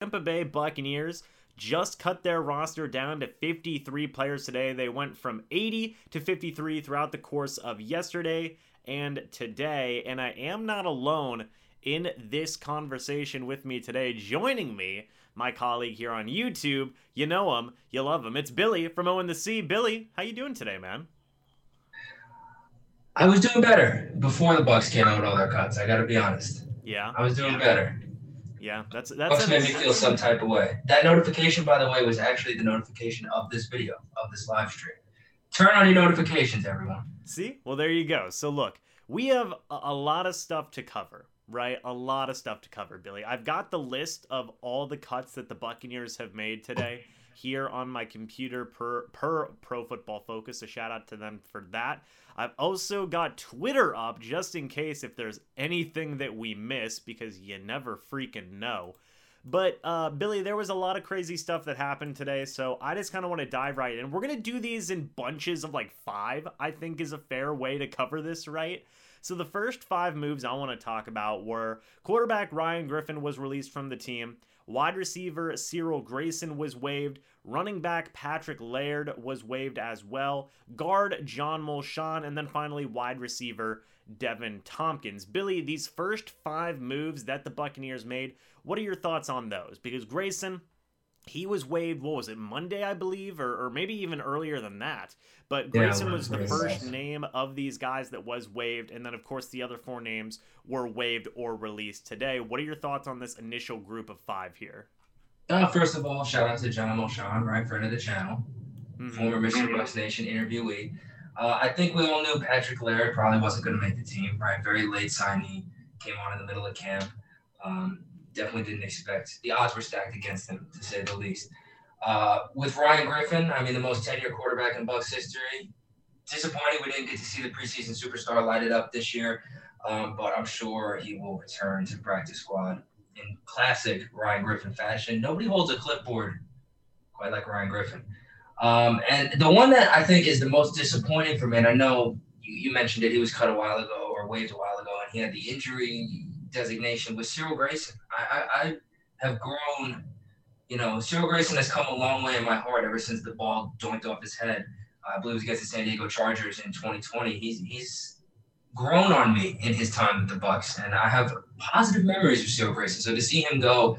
Tampa Bay Buccaneers just cut their roster down to 53 players today. They went from 80 to 53 throughout the course of yesterday and today. And I am not alone in this conversation with me today. Joining me, my colleague here on YouTube. You know him, you love him. It's Billy from O and the Sea. Billy, how you doing today, man? I was doing better before the Bucs came out with all their cuts. I got to be honest. Yeah, I was doing better. Yeah, that's that's made me feel some type of way. That notification, by the way, was actually the notification of this video of this live stream. Turn on your notifications, everyone. See, well, there you go. So look, we have a, a lot of stuff to cover right? A lot of stuff to cover, Billy. I've got the list of all the cuts that the Buccaneers have made today here on my computer per per Pro Football Focus. A shout out to them for that. I've also got Twitter up just in case if there's anything that we miss because you never freaking know. But uh, Billy, there was a lot of crazy stuff that happened today, so I just kind of want to dive right in. We're gonna do these in bunches of like five. I think is a fair way to cover this, right? So the first five moves I want to talk about were quarterback Ryan Griffin was released from the team. Wide receiver Cyril Grayson was waived. Running back Patrick Laird was waived as well. Guard John Molchon. And then finally, wide receiver Deven Thompkins. Billy, these first five moves that the Buccaneers made, what are your thoughts on those? Because Grayson, he was waived what was it monday i believe or, or maybe even earlier than that. But grayson yeah, was the first name of these guys that was waived and then of course the other four names were waived or released today. What are your thoughts on this initial group of five here? Uh, first of all shout out to john Molchon, right friend of the channel mm-hmm. former michigan bucks nation interviewee. Uh, i think we all knew patrick laird probably wasn't going to make the team right? Very late signing came on in the middle of camp. Um, definitely didn't expect. The odds were stacked against him, to say the least. Uh, with Ryan Griffin, I mean, the most tenured quarterback in Bucs history. Disappointing we didn't get to see the preseason superstar light it up this year, um, but I'm sure he will return to practice squad in classic Ryan Griffin fashion. Nobody holds a clipboard quite like Ryan Griffin. Um, and the one that I think is the most disappointing for me, and I know you, you mentioned it, he was cut a while ago or waived a while ago, and he had the injury designation with Cyril Grayson. I, I, I have grown, you know, Cyril Grayson has come a long way in my heart ever since the ball doinked off his head. I believe it was against the San Diego Chargers in 2020. He's he's grown on me in his time with the Bucs, and I have positive memories of Cyril Grayson. So to see him go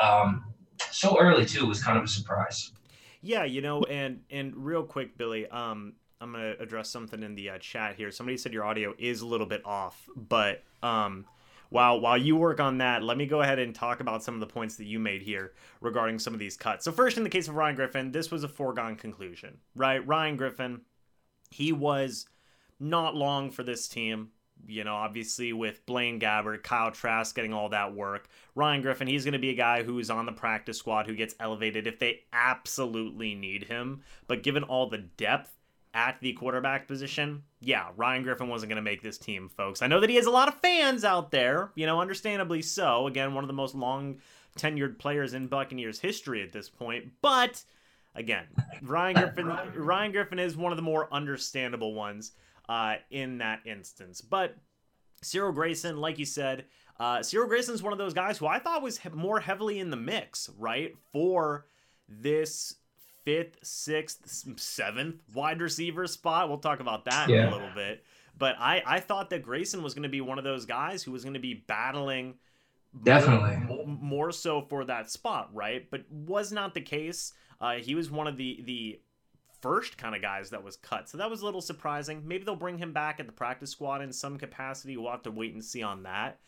um, so early too was kind of a surprise. Yeah, you know, and and real quick, Billy, um, I'm gonna address something in the uh, chat here. Somebody said your audio is a little bit off, but um, while while you work on that, let me go ahead and talk about some of the points that you made here regarding some of these cuts. So first, in the case of Ryan Griffin, this was a foregone conclusion, right? Ryan Griffin, he was not long for this team. You know, obviously with Blaine Gabbert, Kyle Trask getting all that work. Ryan Griffin, he's going to be a guy who's on the practice squad who gets elevated if they absolutely need him. But given all the depth at the quarterback position, yeah, Ryan Griffin wasn't going to make this team, folks. I know that he has a lot of fans out there, you know, understandably so. Again, one of the most long tenured players in Buccaneers history at this point, but again, Ryan Griffin Ryan Griffin is one of the more understandable ones uh, in that instance. But Cyril Grayson, like you said, uh, Cyril Grayson is one of those guys who I thought was more heavily in the mix, right, for this fifth, sixth, seventh wide receiver spot. We'll talk about that yeah. in a little bit. But I, I thought that Grayson was going to be one of those guys who was going to be battling definitely more, more, so for that spot, right? But was not the case. Uh, he was one of the the first kind of guys that was cut, so that was a little surprising. Maybe they'll bring him back at the practice squad in some capacity. We'll have to wait and see on that.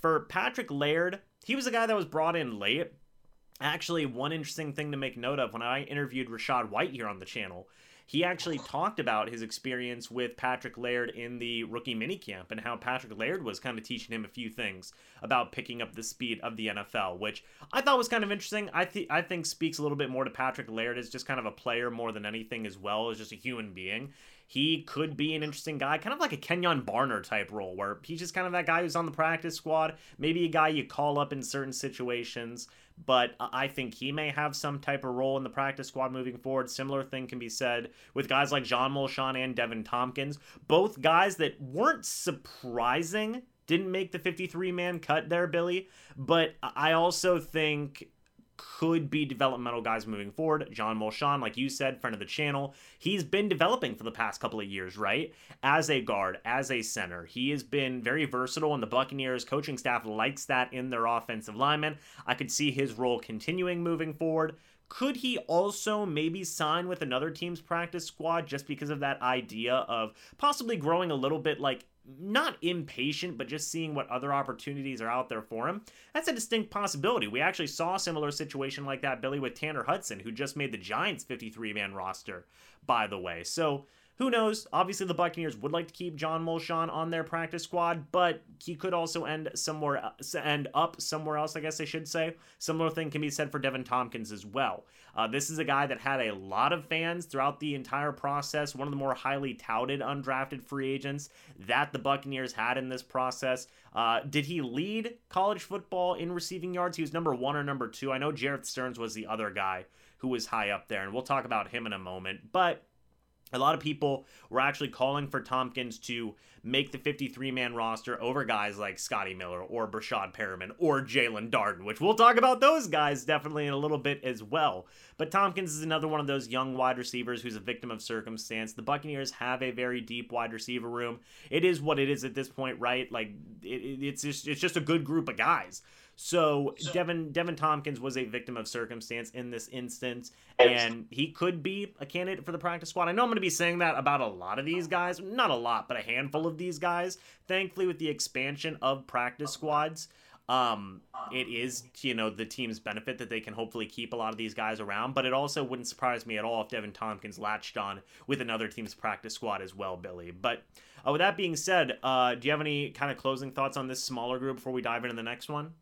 For Patrick Laird, he was a guy that was brought in late. Actually, one interesting thing to make note of when I interviewed Rachaad White here on the channel, he actually talked about his experience with Patrick Laird in the rookie minicamp and how Patrick Laird was kind of teaching him a few things about picking up the speed of the NFL, which I thought was kind of interesting. I think I think speaks a little bit more to Patrick Laird as just kind of a player more than anything as well as just a human being. He could be an interesting guy, kind of like a Kenyon Barner type role, where he's just kind of that guy who's on the practice squad, maybe a guy you call up in certain situations but I think he may have some type of role in the practice squad moving forward. Similar thing can be said with guys like John Molchon and Deven Thompkins, both guys that weren't surprising, didn't make the 53 man cut there, Billy. But I also think could be developmental guys moving forward. John Molchon, like you said, friend of the channel, he's been developing for the past couple of years, right? As a guard, as a center. He has been very versatile, and the Buccaneers coaching staff likes that in their offensive lineman. I could see his role continuing moving forward. Could he also maybe sign with another team's practice squad just because of that idea of possibly growing a little bit like not impatient, but just seeing what other opportunities are out there for him. That's a distinct possibility. We actually saw a similar situation like that, Billy, with Tanner Hudson, who just made the Giants 53 man roster, by the way. So who knows? Obviously, the Buccaneers would like to keep John Molchon on their practice squad, but he could also end somewhere, end up somewhere else. I guess I should say. Similar thing can be said for Deven Thompkins as well. Uh, this is a guy that had a lot of fans throughout the entire process. One of the more highly touted undrafted free agents that the Buccaneers had in this process. Uh, did he lead college football in receiving yards? He was number one or number two. I know Jerreth Sterns was the other guy who was high up there, and we'll talk about him in a moment, but a lot of people were actually calling for Thompkins to make the 53 man roster over guys like Scotty Miller or Breshad Perriman or Jaelon Darden, which we'll talk about those guys definitely in a little bit as well. But Thompkins is another one of those young wide receivers who's a victim of circumstance. The Buccaneers have a very deep wide receiver room. It is what it is at this point, right? Like it, it's just it's just a good group of guys. So, so Deven Deven Thompkins was a victim of circumstance in this instance, and he could be a candidate for the practice squad. I know I'm going to be saying that about a lot of these guys, not a lot, but a handful of these guys. Thankfully, with the expansion of practice squads, um, it is you know the team's benefit that they can hopefully keep a lot of these guys around. But it also wouldn't surprise me at all if Deven Thompkins latched on with another team's practice squad as well, Billy. But uh, with that being said, uh, do you have any kind of closing thoughts on this smaller group before we dive into the next one?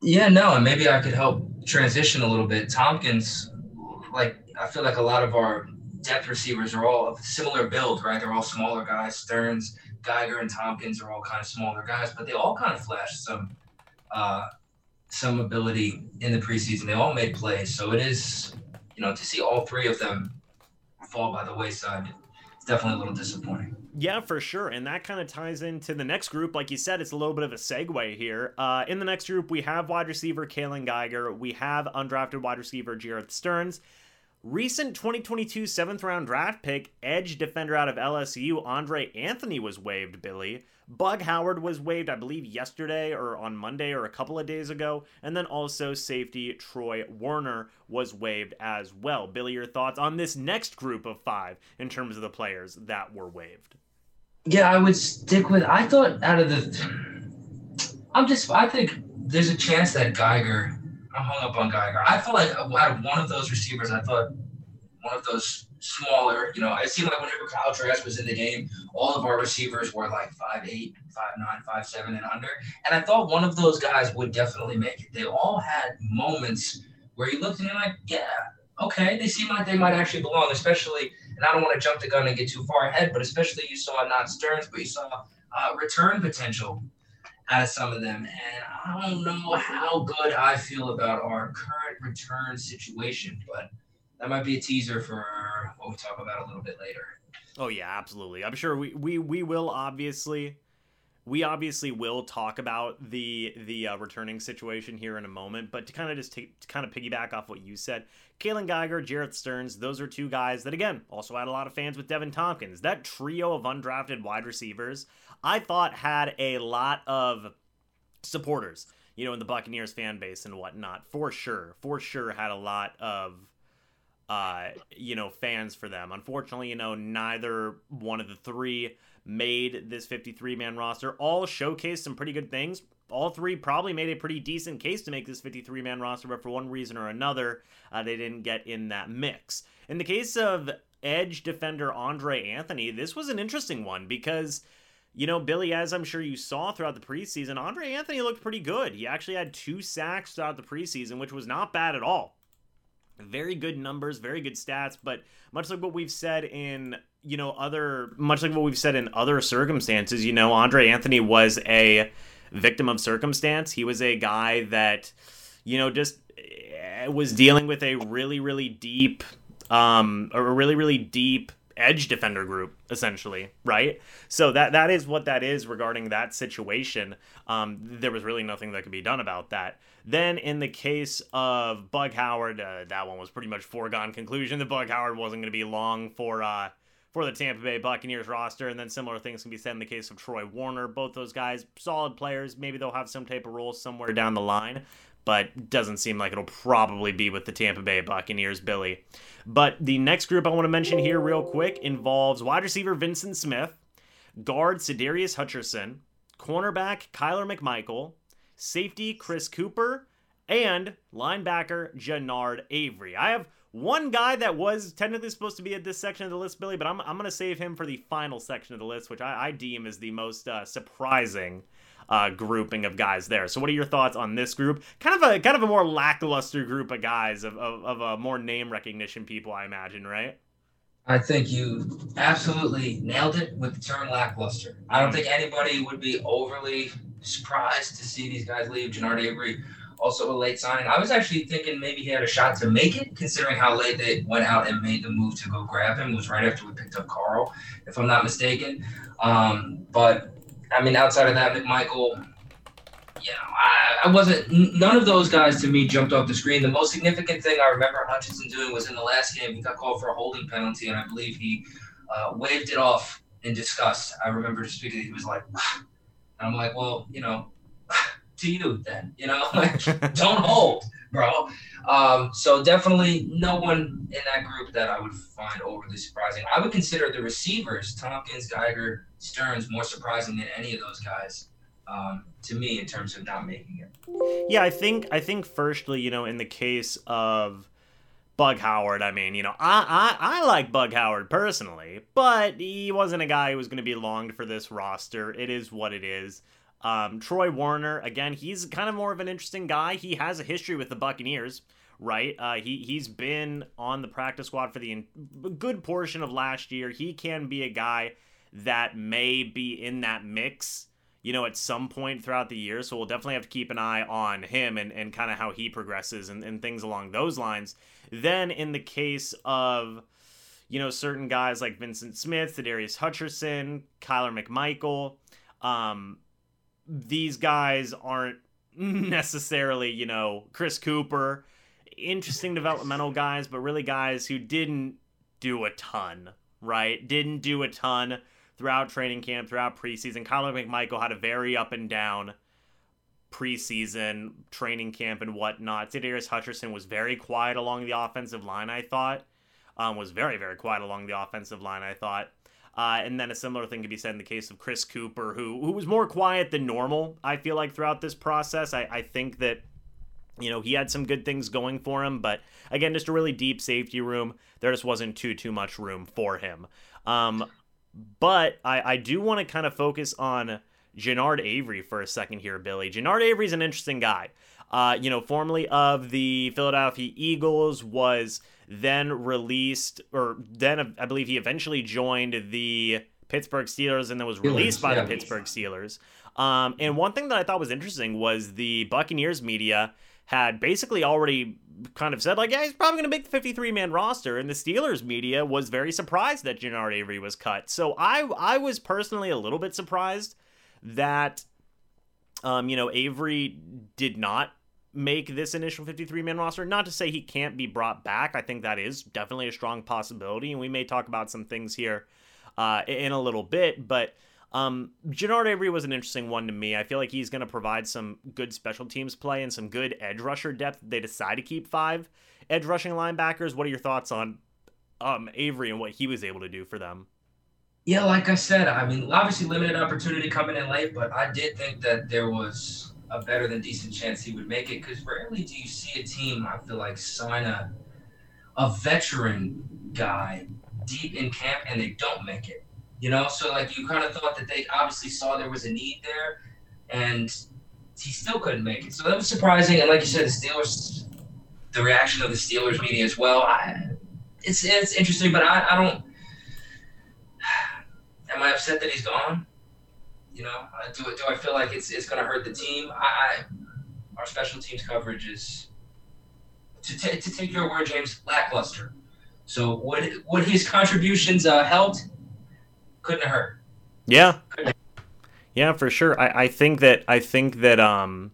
Yeah, no, and maybe I could help transition a little bit. Thompkins, like I feel like a lot of our depth receivers are all of similar build, right? They're all smaller guys. Sterns, Geiger, and Thompkins are all kind of smaller guys, but they all kind of flashed some uh, some ability in the preseason. They all made plays, so it is, you know, to see all three of them fall by the wayside, definitely a little disappointing. Yeah, for sure. And that kind of ties into the next group. Like you said, it's a little bit of a segue here. Uh, in the next group, we have wide receiver Kaylon Geiger. We have undrafted wide receiver Jerreth Sterns. Recent 2022 seventh round draft pick, edge defender out of LSU, Andre Anthony was waived, Billy. Bug Howard was waived, I believe, yesterday or on Monday or a couple of days ago. And then also safety Troy Warner was waived as well. Billy, your thoughts on this next group of five in terms of the players that were waived? Yeah, I would stick with. I thought out of the, I'm just. I think there's a chance that Geiger. I'm hung up on Geiger. I felt like out of one of those receivers, I thought one of those smaller. You know, it seemed like whenever Kyle Trask was in the game, all of our receivers were like five eight, five nine, five seven, and under. And I thought one of those guys would definitely make it. They all had moments where you looked and you're like, yeah, okay, they seem like they might actually belong, especially and I don't want to jump the gun and get too far ahead, but especially you saw not Sterns, but you saw uh, return potential out of some of them. And I don't know how good I feel about our current return situation, but that might be a teaser for what we talk about a little bit later. Oh yeah, absolutely. I'm sure we we we will obviously we obviously will talk about the the uh, returning situation here in a moment, but to kind of just take, to kind of piggyback off what you said, Kaylon Geiger, Jerreth Sterns, those are two guys that again also had a lot of fans with Deven Thompkins. That trio of undrafted wide receivers, I thought had a lot of supporters, you know, in the Buccaneers fan base and whatnot. For sure, for sure, had a lot of uh, you know, fans for them. Unfortunately, you know, neither one of the three made this 53 man roster. All showcased some pretty good things. All three probably made a pretty decent case to make this 53 man roster, but for one reason or another, uh, they didn't get in that mix. In the case of edge defender Andre Anthony, this was an interesting one because. You know, Billy, as I'm sure you saw throughout the preseason, Andre Anthony looked pretty good. He actually had two sacks throughout the preseason, which was not bad at all. Very good numbers, very good stats, but much like what we've said in you know other much like what we've said in other circumstances you know andre anthony was a victim of circumstance. He was a guy that you know just eh, was dealing with a really really deep um a really really deep edge defender group essentially right? So that that is what that is regarding that situation. Um there was really nothing that could be done about that Then, in the case of Bug Howard, uh, that one was pretty much foregone conclusion. The Bug Howard wasn't going to be long for uh, for the Tampa Bay Buccaneers roster. And then similar things can be said in the case of Troy Warner. Both those guys, solid players. Maybe they'll have some type of role somewhere down the line, but doesn't seem like it'll probably be with the Tampa Bay Buccaneers, Billy. But the next group I want to mention here, real quick, involves wide receiver Vincent Smith, guard Sadarius Hutcherson, cornerback Kyler McMichael, safety Chris Cooper, and linebacker Genard Avery. I have one guy that was technically supposed to be at this section of the list, Billy, but I'm, I'm going to save him for the final section of the list, which I, I deem is the most uh, surprising uh, grouping of guys there. So, what are your thoughts on this group? Kind of a kind of a more lackluster group of guys of of, of a more name recognition people, I imagine, right? I think you absolutely nailed it with the term lackluster. I don't think anybody would be overly surprised to see these guys leave. Genard Avery, also a late signing. I was actually thinking maybe he had a shot to make it, considering how late they went out and made the move to go grab him. It was right after we picked up Carl, if I'm not mistaken. Um, but I mean, outside of that, McMichael, you know, I, I, wasn't. None of those guys to me jumped off the screen. The most significant thing I remember Hutchinson doing was in the last game. He got called for a holding penalty, and I believe he uh, waved it off in disgust. I remember speaking. He was like, and I'm like, well, you know, to you then. You know, like don't hold, bro. Um, so definitely no one in that group that I would find overly surprising. I would consider the receivers, Thompkins, Geiger, Sterns, more surprising than any of those guys um, to me in terms of not making it. Yeah, I think I think firstly, you know, in the case of Bug Howard, I mean, you know, I I, I like Bug Howard personally, but he wasn't a guy who was going to be longed for this roster. It is what it is. Um, Troy Warner, again, he's kind of more of an interesting guy. He has a history with the Buccaneers, right? Uh, he he's been on the practice squad for the in- good portion of last year. He can be a guy that may be in that mix you know, at some point throughout the year. So we'll definitely have to keep an eye on him and, and kind of how he progresses and, and things along those lines. Then in the case of, you know, certain guys like Vincent Smith, Darius Hutcherson, Kyler McMichael, um, these guys aren't necessarily, you know, Chris Cooper, interesting developmental guys, but really guys who didn't do a ton, right? Didn't do a ton throughout training camp, throughout preseason. Kyler McMichael had a very up and down preseason, training camp, and whatnot. Darius Hutcherson was very quiet along the offensive line, I thought. Um, was very, very quiet along the offensive line, I thought. Uh, and then a similar thing could be said in the case of Chris Cooper, who who was more quiet than normal, I feel like, throughout this process. I, I think that, you know, he had some good things going for him, but again, just a really deep safety room. There just wasn't too, too much room for him. Um, but I, I do want to kind of focus on Genard Avery for a second here, Billy. Avery is an interesting guy. Uh, you know, formerly of the Philadelphia Eagles, was then released, or then I believe he eventually joined the Pittsburgh Steelers and then was released by yeah. the Pittsburgh Steelers. Um, and one thing that I thought was interesting was the Buccaneers media had basically already kind of said like, yeah, he's probably going to make the 53 man roster, and the Steelers media was very surprised that Genard Avery was cut. So I I was personally a little bit surprised that um you know Avery did not make this initial 53 man roster. Not to say he can't be brought back. I think that is definitely a strong possibility, and we may talk about some things here uh, in a little bit, but. Um, Genard Avery was an interesting one to me. I feel like he's going to provide some good special teams play and some good edge rusher depth. They decide to keep five edge rushing linebackers. What are your thoughts on um, Avery and what he was able to do for them? Yeah, like I said, I mean, obviously limited opportunity coming in late, but I did think that there was a better than decent chance he would make it because rarely do you see a team, I feel like, sign a, a veteran guy deep in camp and they don't make it. You know, so like you kind of thought that they obviously saw there was a need there, and he still couldn't make it. So that was surprising. And like you said, the Steelers, the reaction of the Steelers media as well. I, it's it's interesting, but I, I don't. Am I upset that he's gone? You know, do do I feel like it's it's going to hurt the team? I, our special teams coverage is to, t- to take your word, James, lackluster. So would would his contributions uh, helped? couldn't hurt. Yeah. Yeah, for sure. I, I think that I think that um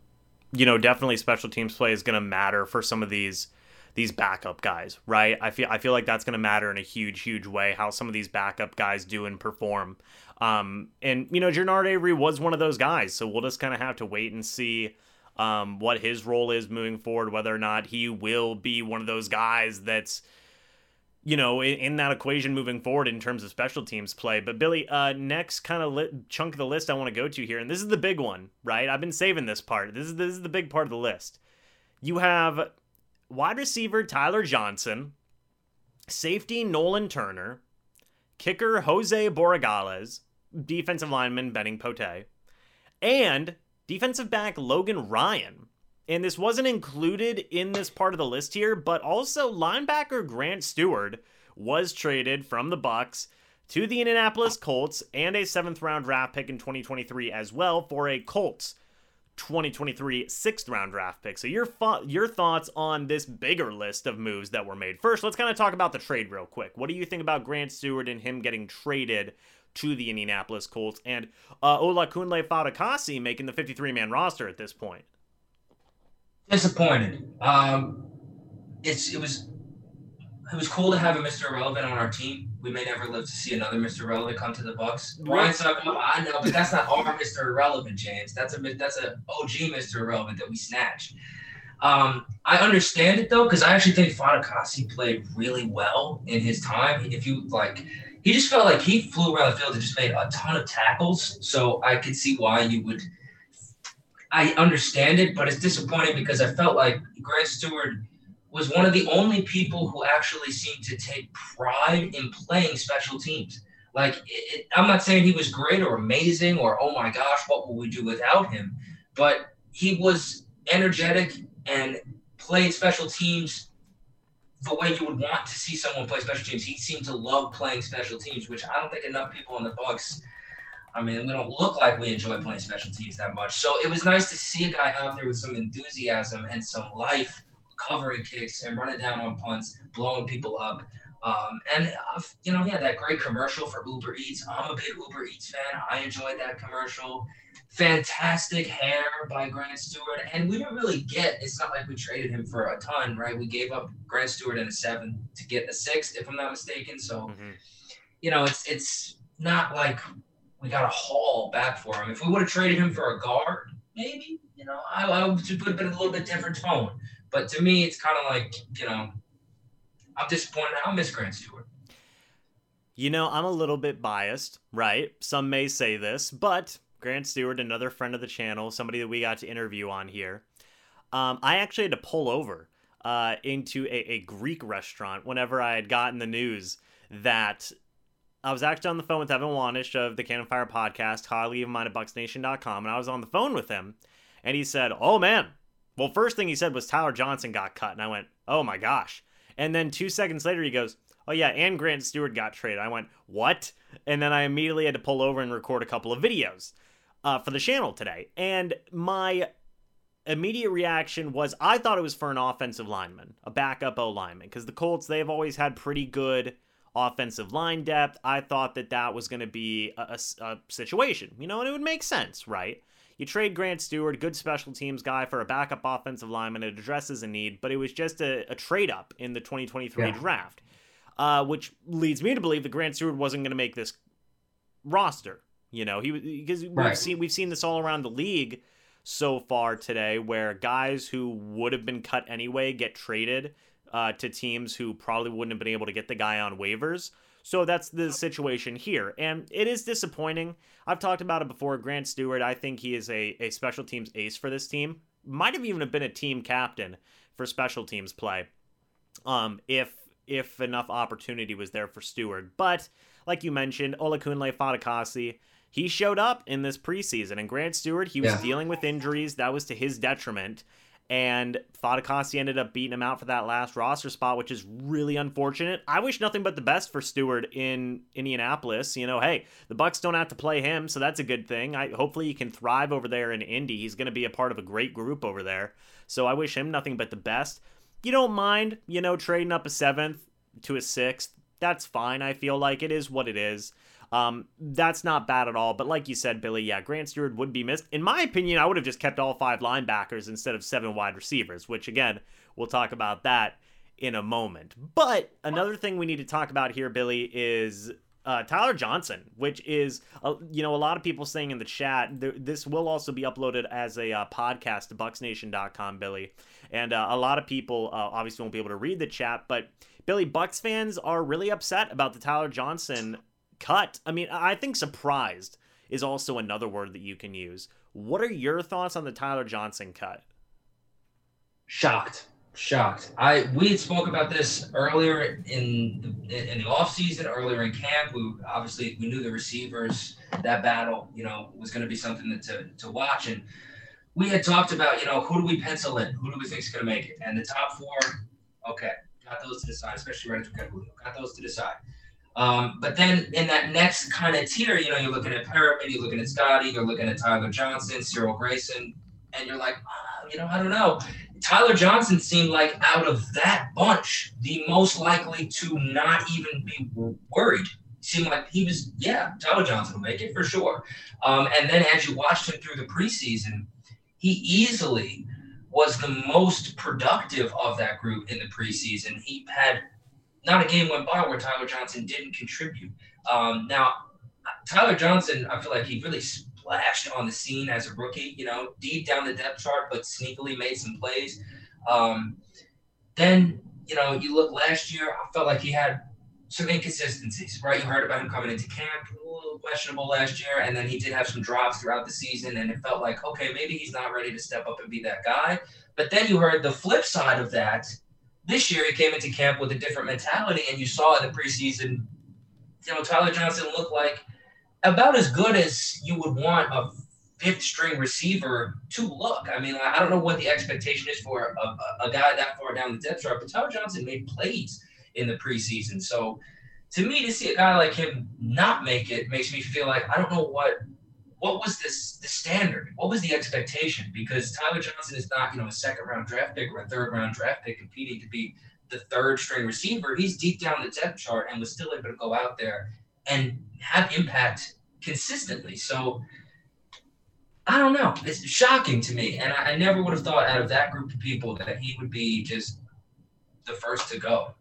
you know, definitely special teams play is going to matter for some of these these backup guys, right? I feel I feel like that's going to matter in a huge, huge way how some of these backup guys do and perform. Um, and you know, Genard Avery was one of those guys, so we'll just kind of have to wait and see um, what his role is moving forward, whether or not he will be one of those guys that's you know, in, in, that equation moving forward in terms of special teams play. But Billy, uh, next kind of li- chunk of the list I want to go to here, and this is the big one, right? I've been saving this part. This is this is the big part of the list. You have wide receiver Tyler Johnson, safety Nolan Turner, kicker Jose Borregales, defensive lineman Benning Pote, and defensive back Logan Ryan. And this wasn't included in this part of the list here, but also linebacker Grant Stuard was traded from the Bucks to the Indianapolis Colts and a seventh round draft pick in 2023 as well for a Colts 2023 sixth round draft pick. So your your thoughts on this bigger list of moves that were made. First, let's kind of talk about the trade real quick. What do you think about Grant Stuard and him getting traded to the Indianapolis Colts and uh, Olakunle Fatukasi making the 53 man roster at this point? Disappointed. Um, it's it was it was cool to have a Mr. Irrelevant on our team. We may never live to see another Mr. Irrelevant come to the Bucs. Brian Succop, I know, but that's not our Mr. Irrelevant, James. That's a that's a OG Mr. Irrelevant that we snatched. Um, I understand it though, because I actually think Fatukasi played really well in his time. If you like, he just felt like he flew around the field and just made a ton of tackles. So I could see why you would. I understand it, but it's disappointing because I felt like Grant Stuard was one of the only people who actually seemed to take pride in playing special teams. Like, it, it, I'm not saying he was great or amazing or, oh my gosh, what will we do without him? But he was energetic and played special teams the way you would want to see someone play special teams. He seemed to love playing special teams, which I don't think enough people in the Bucs. I mean, we don't look like we enjoy playing special teams that much. So it was nice to see a guy out there with some enthusiasm and some life covering kicks and running down on punts, blowing people up. Um, and uh, you know, yeah, that great commercial for Uber Eats. I'm a big Uber Eats fan. I enjoyed that commercial. Fantastic hair by Grant Stuard, and we didn't really get. It's not like we traded him for a ton, right? We gave up Grant Stuard in a seven to get a six, if I'm not mistaken. So, mm-hmm. you know, it's it's not like we got a haul back for him. If we would have traded him for a guard, maybe you know, I, I would have been a little bit different tone. But to me, it's kind of like, you know, I'm disappointed. I'll miss Grant Stuard. You know, I'm a little bit biased, right? Some may say this, but Grant Stuard, another friend of the channel, somebody that we got to interview on here, um, I actually had to pull over uh, into a, a Greek restaurant whenever I had gotten the news that I was actually on the phone with Evan Wanish of the Cannon Fire podcast, colleague of mine at BucsNation.com, and I was on the phone with him, and he said, "Oh man, well, first thing he said was Tyler Johnson got cut, and I went, oh my gosh. And then two seconds later, he goes, oh yeah, and Grant Stuard got traded. I went, what? And then I immediately had to pull over and record a couple of videos uh, for the channel today. And my immediate reaction was I thought it was for an offensive lineman, a backup O lineman, because the Colts, they've always had pretty good offensive line depth. I thought that that was going to be a, a, a situation, you know, and it would make sense, right? You trade Grant Stuard, good special teams guy, for a backup offensive lineman. It addresses a need, but it was just a, a trade up in the 2023 yeah. draft, uh, which leads me to believe that Grant Stuard wasn't going to make this roster. You know, he because right. we've seen we've seen this all around the league so far today, where guys who would have been cut anyway get traded uh, to teams who probably wouldn't have been able to get the guy on waivers. So that's the situation here. And it is disappointing. I've talked about it before. Grant Stuard, I think he is a, a special teams ace for this team. Might have even been a team captain for special teams play. Um, if if enough opportunity was there for Stuard. But like you mentioned, Olakunle Fatukasi, he showed up in this preseason, and Grant Stuard, he was yeah. dealing with injuries. That was to his detriment and Fatukasi ended up beating him out for that last roster spot, which is really unfortunate. I wish nothing but the best for Stuard in Indianapolis. You know, hey, the Bucs don't have to play him, so that's a good thing. I hopefully he can thrive over there in Indy. He's going to be a part of a great group over there. So I wish him nothing but the best. You don't mind, you know, trading up a seventh to a sixth. That's fine. I feel like it is what it is. Um, that's not bad at all. But like you said, Billy, yeah, Grant Stuard would be missed. In my opinion, I would have just kept all five linebackers instead of seven wide receivers, which again, we'll talk about that in a moment. But another thing we need to talk about here, Billy, is uh, Tyler Johnson, which is, uh, you know, a lot of people saying in the chat, th- this will also be uploaded as a uh, podcast to bucsnation.com, Billy. And uh, a lot of people uh, obviously won't be able to read the chat, but Billy, Bucs fans are really upset about the Tyler Johnson cut. I mean, I think surprised is also another word that you can use. What are your thoughts on the Tyler Johnson cut? Shocked shocked. I we had spoke about this earlier in the, in the off season, earlier in camp. We obviously we knew the receivers that battle, you know, was going to be something that to to watch, and we had talked about, you know, who do we pencil in? Who do we think is going to make it? And the top four, okay, got those to decide, especially right after Julio, got those to decide. Um, but then in that next kind of tier, you know, you're looking at Perriman, you're looking at Scotty, you're looking at Tyler Johnson, Cyril Grayson, and you're like, oh, you know, I don't know. Tyler Johnson seemed like out of that bunch, the most likely to not even be worried. Seemed like he was, yeah, Tyler Johnson will make it for sure. Um, and then as you watched him through the preseason, he easily was the most productive of that group in the preseason. He had not a game went by where Tyler Johnson didn't contribute. Um, now, Tyler Johnson, I feel like he really splashed on the scene as a rookie, you know, deep down the depth chart, but sneakily made some plays. Um, then, you know, you look last year, I felt like he had some inconsistencies, right? You heard about him coming into camp, a little questionable last year, and then he did have some drops throughout the season, and it felt like, okay, maybe he's not ready to step up and be that guy. But then you heard the flip side of that. This year, he came into camp with a different mentality, and you saw in the preseason, you know, Tyler Johnson looked like – about as good as you would want a fifth string receiver to look. I mean, I don't know what the expectation is for a, a guy that far down the depth chart, but Tyler Johnson made plays in the preseason. So to me, to see a guy like him not make it makes me feel like I don't know what what was this the standard? What was the expectation? Because Tyler Johnson is not, you know, a second round draft pick or a third round draft pick competing to be the third string receiver. He's deep down the depth chart and was still able to go out there and have impact consistently. So I don't know. It's shocking to me. And I, I, never would have thought out of that group of people that he would be just the first to go.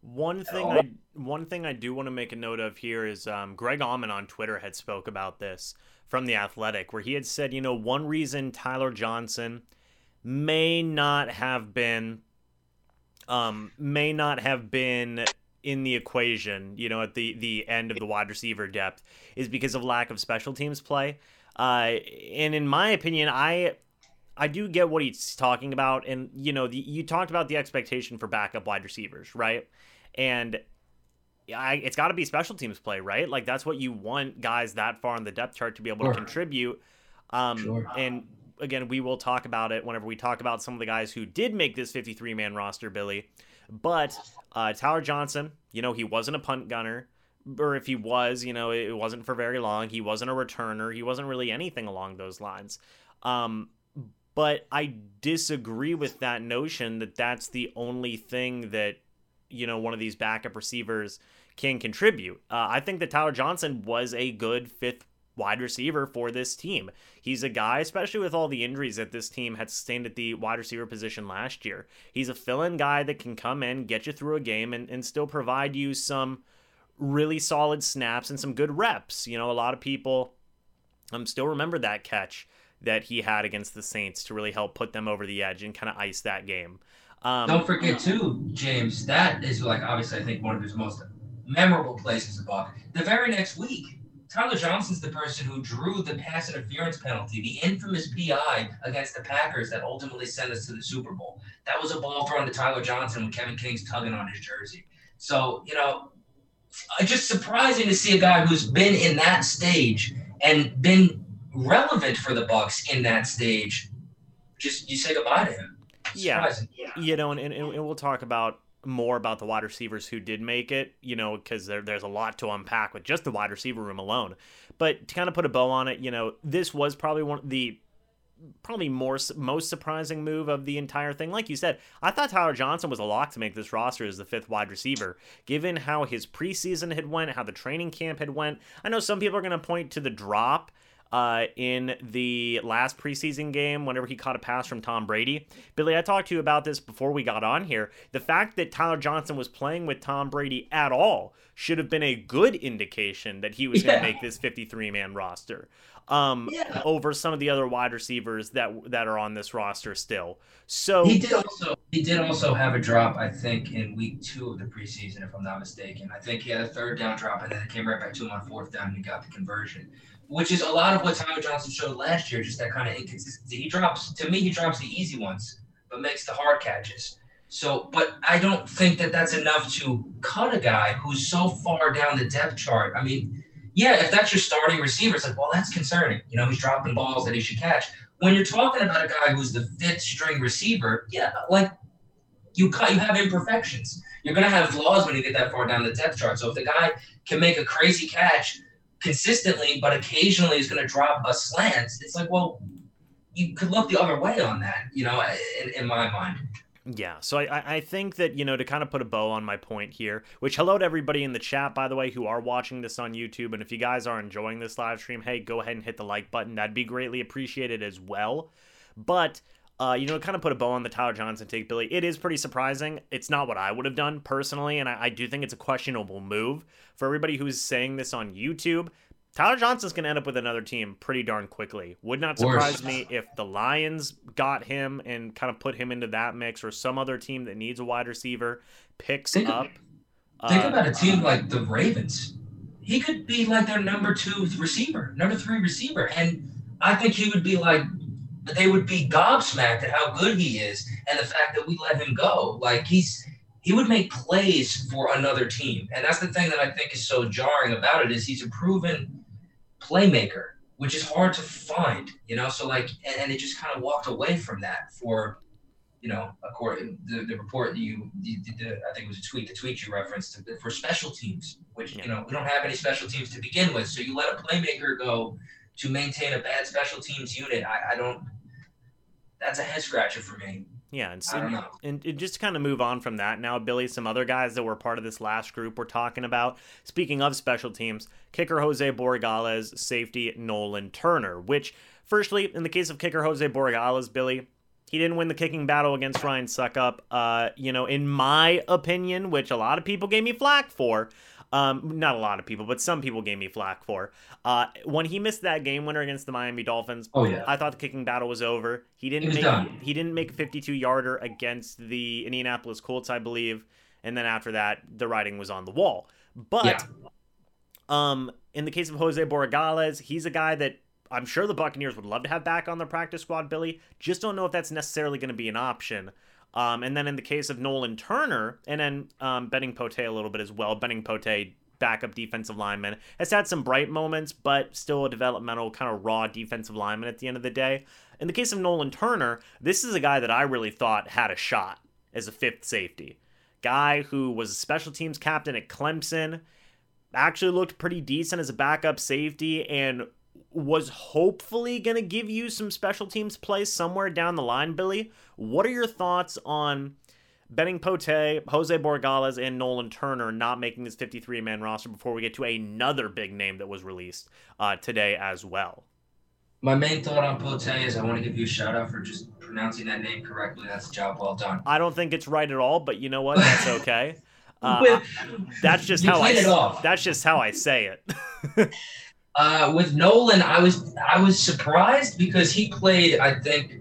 One thing I one thing I do want to make a note of here is um, Greg Auman on Twitter had spoke about this from the Athletic, where he had said, you know, one reason Tyler Johnson may not have been um, may not have been in the equation, you know, at the the end of the wide receiver depth is because of lack of special teams play. Uh, and in my opinion, I I do get what he's talking about, and you know, the, you talked about the expectation for backup wide receivers, right? And I, it's got to be special teams play, right? Like that's what you want guys that far on the depth chart to be able sure. to contribute. Um, sure. And again, we will talk about it whenever we talk about some of the guys who did make this 53 man roster, Billy. But uh, Tyler Johnson, you know, he wasn't a punt gunner, or if he was, you know, it wasn't for very long. He wasn't a returner. He wasn't really anything along those lines. Um, but I disagree with that notion that that's the only thing that, you know, one of these backup receivers can contribute. Uh, I think that Tyler Johnson was a good fifth wide receiver for this team. He's a guy, especially with all the injuries that this team had sustained at the wide receiver position last year. He's a fill in guy that can come in, get you through a game, and, and still provide you some really solid snaps and some good reps. You know, a lot of people um, still remember that catch that he had against the Saints to really help put them over the edge and kind of ice that game. Um, Don't forget, too, James, that is like obviously, I think, one of his most memorable plays as a Buck. The very next week, Tyler Johnson's the person who drew the pass interference penalty, the infamous PI against the Packers that ultimately sent us to the Super Bowl. That was a ball thrown to Tyler Johnson when Kevin King's tugging on his jersey. So, you know, just surprising to see a guy who's been in that stage and been relevant for the Bucs in that stage. Just you say goodbye to him. Yeah. yeah. You know, and, and, and we'll talk about more about the wide receivers who did make it, you know, because there, there's a lot to unpack with just the wide receiver room alone. But to kind of put a bow on it, you know, this was probably one of the probably more most surprising move of the entire thing. Like you said, I thought Tyler Johnson was a lock to make this roster as the fifth wide receiver, given how his preseason had went, how the training camp had went. I know some people are going to point to the drop uh, in the last preseason game whenever he caught a pass from Tom Brady. Billy, I talked to you about this before we got on here. The fact that Tyler Johnson was playing with Tom Brady at all should have been a good indication that he was yeah. going to make this 53 man roster um, yeah. over some of the other wide receivers that that are on this roster still. So he did also he did also have a drop, I think, in week two of the preseason, if I'm not mistaken. I think he had a third down drop, and then it came right back to him on fourth down, and he got the conversion. Which is a lot of what Tyler Johnson showed last year, just that kind of inconsistency. He drops to me, he drops the easy ones, but makes the hard catches. So, but I don't think that that's enough to cut a guy who's so far down the depth chart. I mean, yeah, if that's your starting receiver, it's like, well, that's concerning. You know, he's dropping balls that he should catch. When you're talking about a guy who's the fifth string receiver, yeah, like you cut, you have imperfections. You're gonna have flaws when you get that far down the depth chart. So if the guy can make a crazy catch consistently, but occasionally is gonna drop a slant, it's like, well, you could look the other way on that, you know, in, in my mind. Yeah, so I, I think that, you know, to kind of put a bow on my point here, which hello to everybody in the chat, by the way, who are watching this on YouTube. And if you guys are enjoying this live stream, hey, go ahead and hit the like button. That'd be greatly appreciated as well. But, uh, you know, kind of put a bow on the Tyler Johnson take, Billy. It is pretty surprising. It's not what I would have done personally, and I, I do think it's a questionable move. For everybody who's saying this on YouTube, Tyler Johnson's going to end up with another team pretty darn quickly. Would not surprise me if the Lions got him and kind of put him into that mix, or some other team that needs a wide receiver picks think, up. Think uh, about a team like the Ravens. He could be like their number two receiver, number three receiver, and I think he would be like they would be gobsmacked at how good he is and the fact that we let him go. Like he's he would make plays for another team, and that's the thing that I think is so jarring about it is he's a proven playmaker, which is hard to find, you know. So like, and, and it just kind of walked away from that for, you know, according the, the report you, you the, I think it was a tweet, the tweet you referenced to, for special teams, which you know we don't have any special teams to begin with. So you let a playmaker go to maintain a bad special teams unit. I, I don't. That's a head scratcher for me. Yeah, and, so, and, and, just to kind of move on from that, now Billy, some other guys that were part of this last group we're talking about. Speaking of special teams, kicker Jose Borregales, safety Nolan Turner. Which, firstly, in the case of kicker Jose Borregales, Billy, he didn't win the kicking battle against Ryan Succop. Uh, you know, in my opinion, which a lot of people gave me flack for. Um, not a lot of people, but some people gave me flack for. Uh, when he missed that game winner against the Miami Dolphins, oh yeah, I thought the kicking battle was over. He didn't make done. he didn't make a 52 yarder against the Indianapolis Colts, I believe, and then after that, the writing was on the wall. But yeah. um, in the case of Jose Borregales, he's a guy that I'm sure the Buccaneers would love to have back on their practice squad, Billy. Just don't know if that's necessarily going to be an option. Um, and then in the case of Nolan Turner, and then um, Benning Pote a little bit as well. Benning Pote, backup defensive lineman, has had some bright moments, but still a developmental, kind of raw defensive lineman at the end of the day. In the case of Nolan Turner, this is a guy that I really thought had a shot as a fifth safety. Guy who was a special teams captain at Clemson, actually looked pretty decent as a backup safety, and was hopefully going to give you some special teams play somewhere down the line, Billy. What are your thoughts on Benning Pote, Jose Borgales, and Nolan Turner not making this 53 man roster before we get to another big name that was released uh, today as well? My main thought on Pote is I want to give you a shout out for just pronouncing that name correctly. That's a job well done. I don't think it's right at all, but you know what? That's okay. Uh, that's just how I. That's just how I say it. Uh, with Nolan, I was I was surprised because he played, I think,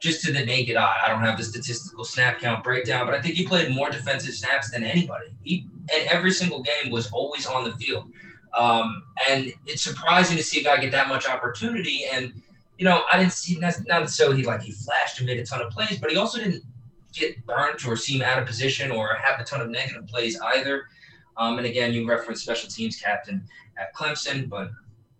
just to the naked eye. I don't have the statistical snap count breakdown, but I think he played more defensive snaps than anybody. He and every single game was always on the field. Um, and it's surprising to see a guy get that much opportunity. And you know, I didn't see not necessarily he like he flashed and made a ton of plays, but he also didn't get burnt or seem out of position or have a ton of negative plays either. Um, and again, you referenced special teams captain at Clemson, but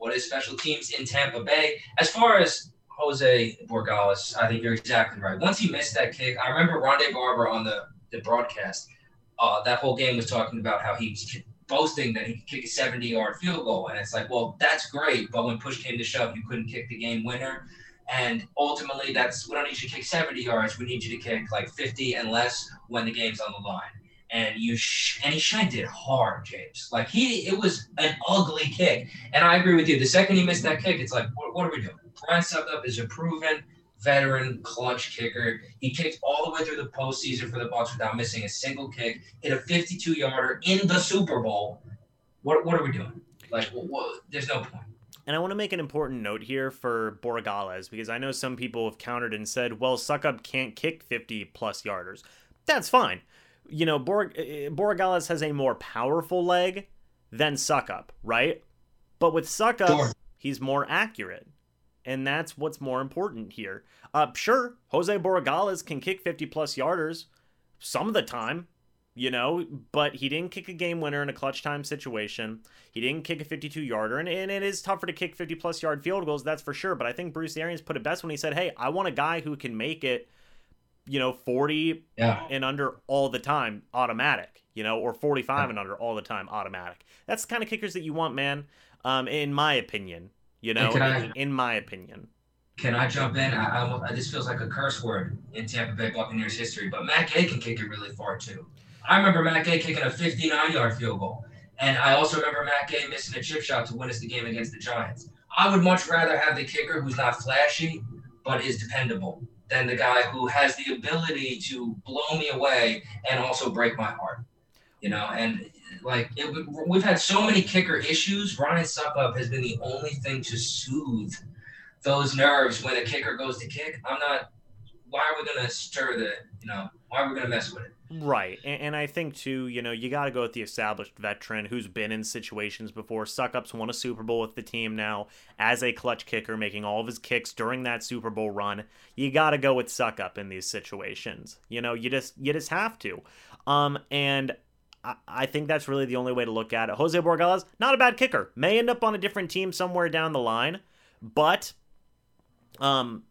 what is special teams in Tampa Bay? As far as Jose Borregales, I think you're exactly right. Once he missed that kick, I remember Rondé Barber on the, the broadcast. Uh, that whole game was talking about how he was boasting that he could kick a 70 yard field goal. And it's like, well, that's great. But when push came to shove, you couldn't kick the game winner. And ultimately, that's we don't need you to kick 70 yards. We need you to kick like 50 and less when the game's on the line. And you sh- and he shanked it hard, James. Like he, it was an ugly kick. And I agree with you. The second he missed that kick, it's like, what, what are we doing? Brian up is a proven veteran clutch kicker. He kicked all the way through the postseason for the Bucs without missing a single kick. Hit a 52 yarder in the Super Bowl. What what are we doing? Like, what, what, there's no point. And I want to make an important note here for Borregales because I know some people have countered and said, well, Succop can't kick 50 plus yarders. That's fine. You know, Bor- eh, Borregales has a more powerful leg than Succop, right? But with Succop, sure. he's more accurate. And that's what's more important here. Uh, sure, Jose Borregales can kick 50 plus yarders some of the time, you know, but he didn't kick a game winner in a clutch time situation. He didn't kick a 52 yarder, and, and it is tougher to kick 50 plus yard field goals, that's for sure. But I think Bruce Arians put it best when he said, hey, I want a guy who can make it, you know, 40 yeah. and under all the time, automatic, you know, or 45 yeah. and under all the time, automatic. That's the kind of kickers that you want, man, um, in my opinion, you know, in, I, in my opinion. Can I jump in? I, I, this feels like a curse word in Tampa Bay Buccaneers history, but Matt Gay can kick it really far too. I remember Matt Gay kicking a 59 yard field goal. And I also remember Matt Gay missing a chip shot to win us the game against the Giants. I would much rather have the kicker who's not flashy, but is dependable than the guy who has the ability to blow me away and also break my heart. You know, and like it, we've had so many kicker issues. Ryan Succop has been the only thing to soothe those nerves when a kicker goes to kick. I'm not. Why are we gonna stir the? You know, why are we gonna mess with it? Right. And, and, I think, too, you know, you got to go with the established veteran who's been in situations before. Succop's won a Super Bowl with the team now as a clutch kicker, making all of his kicks during that Super Bowl run. You got to go with Succop in these situations. You know, you just you just have to. Um, and I, think that's really the only way to look at it. Jose Borregales, not a bad kicker. May end up on a different team somewhere down the line, but um,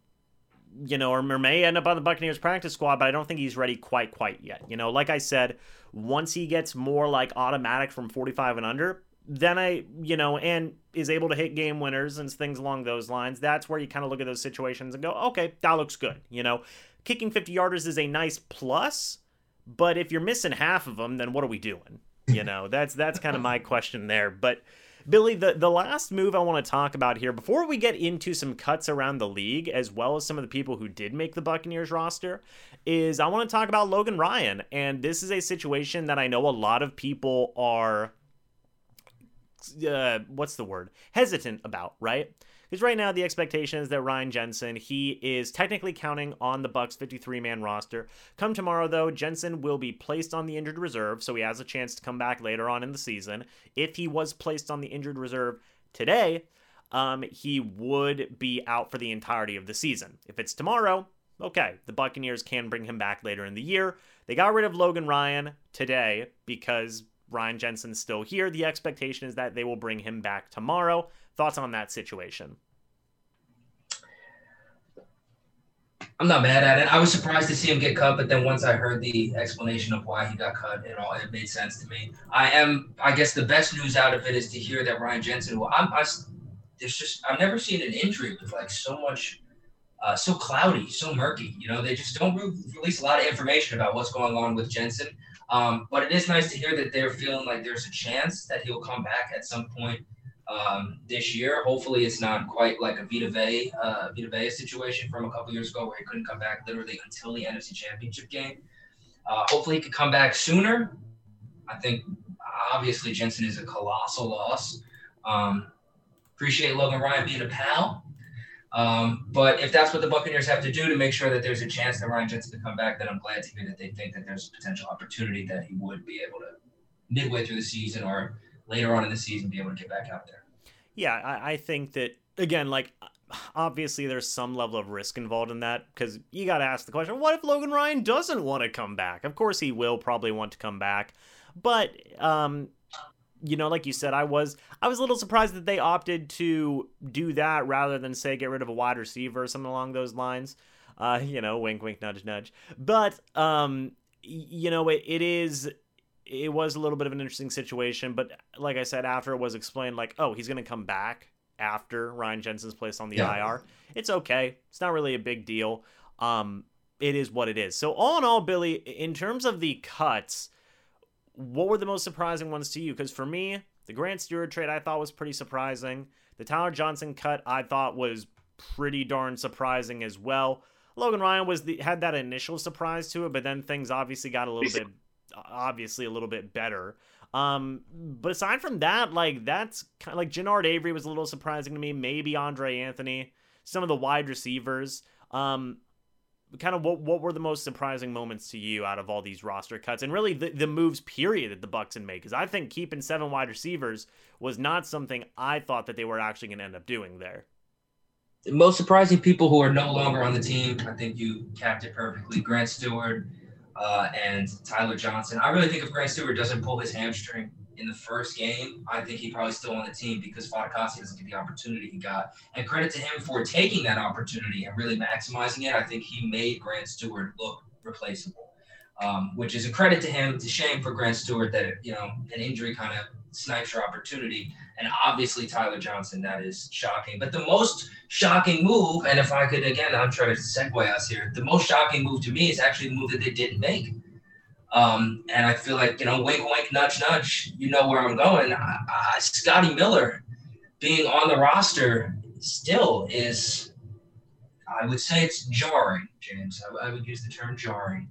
you know, or may end up on the Buccaneers practice squad, but I don't think he's ready quite, quite yet. You know, like I said, once he gets more like automatic from 45 and under, then I, you know, and is able to hit game winners and things along those lines, that's where you kind of look at those situations and go, okay, that looks good. You know, kicking 50 yarders is a nice plus, but if you're missing half of them, then what are we doing? You know, that's that's kind of my question there. But Billy, the, the last move I want to talk about here, before we get into some cuts around the league, as well as some of the people who did make the Buccaneers roster, is I want to talk about Logan Ryan. And this is a situation that I know a lot of people are, uh, what's the word, hesitant about, right? Because right now the expectation is that Ryan Jensen, he is technically counting on the Bucs 53-man roster. Come tomorrow, though, Jensen will be placed on the injured reserve, so he has a chance to come back later on in the season. If he was placed on the injured reserve today, um, he would be out for the entirety of the season. If it's tomorrow, okay, the Buccaneers can bring him back later in the year. They got rid of Logan Ryan today because Ryan Jensen's still here. The expectation is that they will bring him back tomorrow. Thoughts on that situation? I'm not mad at it. I was surprised to see him get cut, but then once I heard the explanation of why he got cut, it all it made sense to me. I am, I guess, the best news out of it is to hear that Ryan Jensen, who I'm, I, there's just I've never seen an injury with like so much, uh, so cloudy, so murky. You know, they just don't re- release a lot of information about what's going on with Jensen. Um, but it is nice to hear that they're feeling like there's a chance that he'll come back at some point um, this year. Hopefully, it's not quite like a Vita Vea, uh, Vita Vea situation from a couple years ago where he couldn't come back literally until the NFC Championship game. Uh, hopefully, he could come back sooner. I think obviously Jensen is a colossal loss. Um, appreciate Logan Ryan being a pal. Um, but if that's what the Buccaneers have to do to make sure that there's a chance that Ryan Jensen can come back, then I'm glad to hear that they think that there's a potential opportunity that he would be able to midway through the season or later on in the season be able to get back out there. Yeah, I, I think that again, like obviously there's some level of risk involved in that because you got to ask the question: What if Logan Ryan doesn't want to come back? Of course, he will probably want to come back, but um, you know, like you said, I was I was a little surprised that they opted to do that rather than say get rid of a wide receiver or something along those lines. Uh, you know, wink, wink, nudge, nudge. But um, you know, it, it is it was a little bit of an interesting situation, but like I said, after it was explained, like, oh, he's gonna come back after Ryan Jensen's placed on the yeah. IR. It's okay. It's not really a big deal. Um, it is what it is. So all in all, Billy, in terms of the cuts, what were the most surprising ones to you? Because for me, the Grant Stuard trade I thought was pretty surprising. The Tyler Johnson cut I thought was pretty darn surprising as well. Logan Ryan was the had that initial surprise to it, but then things obviously got a little bit obviously a little bit better. Um, but aside from that, like that's kind of like Genard Avery was a little surprising to me. Maybe Andre Anthony, some of the wide receivers. Um, kind of what what were the most surprising moments to you out of all these roster cuts and really the, the moves period that the bucks had made because i think keeping seven wide receivers was not something i thought that they were actually going to end up doing there the most surprising people who are no longer on the team i think you capped it perfectly grant stuard uh, and tyler johnson i really think if grant Stuard doesn't pull his hamstring in the first game, I think he's probably still on the team because Fatukasi doesn't get the opportunity he got. And credit to him for taking that opportunity and really maximizing it. I think he made Grant Stuard look replaceable, um, which is a credit to him. It's a shame for Grant Stuard that you know an injury kind of snipes your opportunity. And obviously Tyler Johnson, that is shocking. But the most shocking move, and if I could again, I'm trying to segue us here. The most shocking move to me is actually the move that they didn't make um, and I feel like, you know, wink, wink, nudge, nudge, you know where I'm going. I, I, Scotty Miller being on the roster still is, I would say it's jarring, James. I, I would use the term jarring.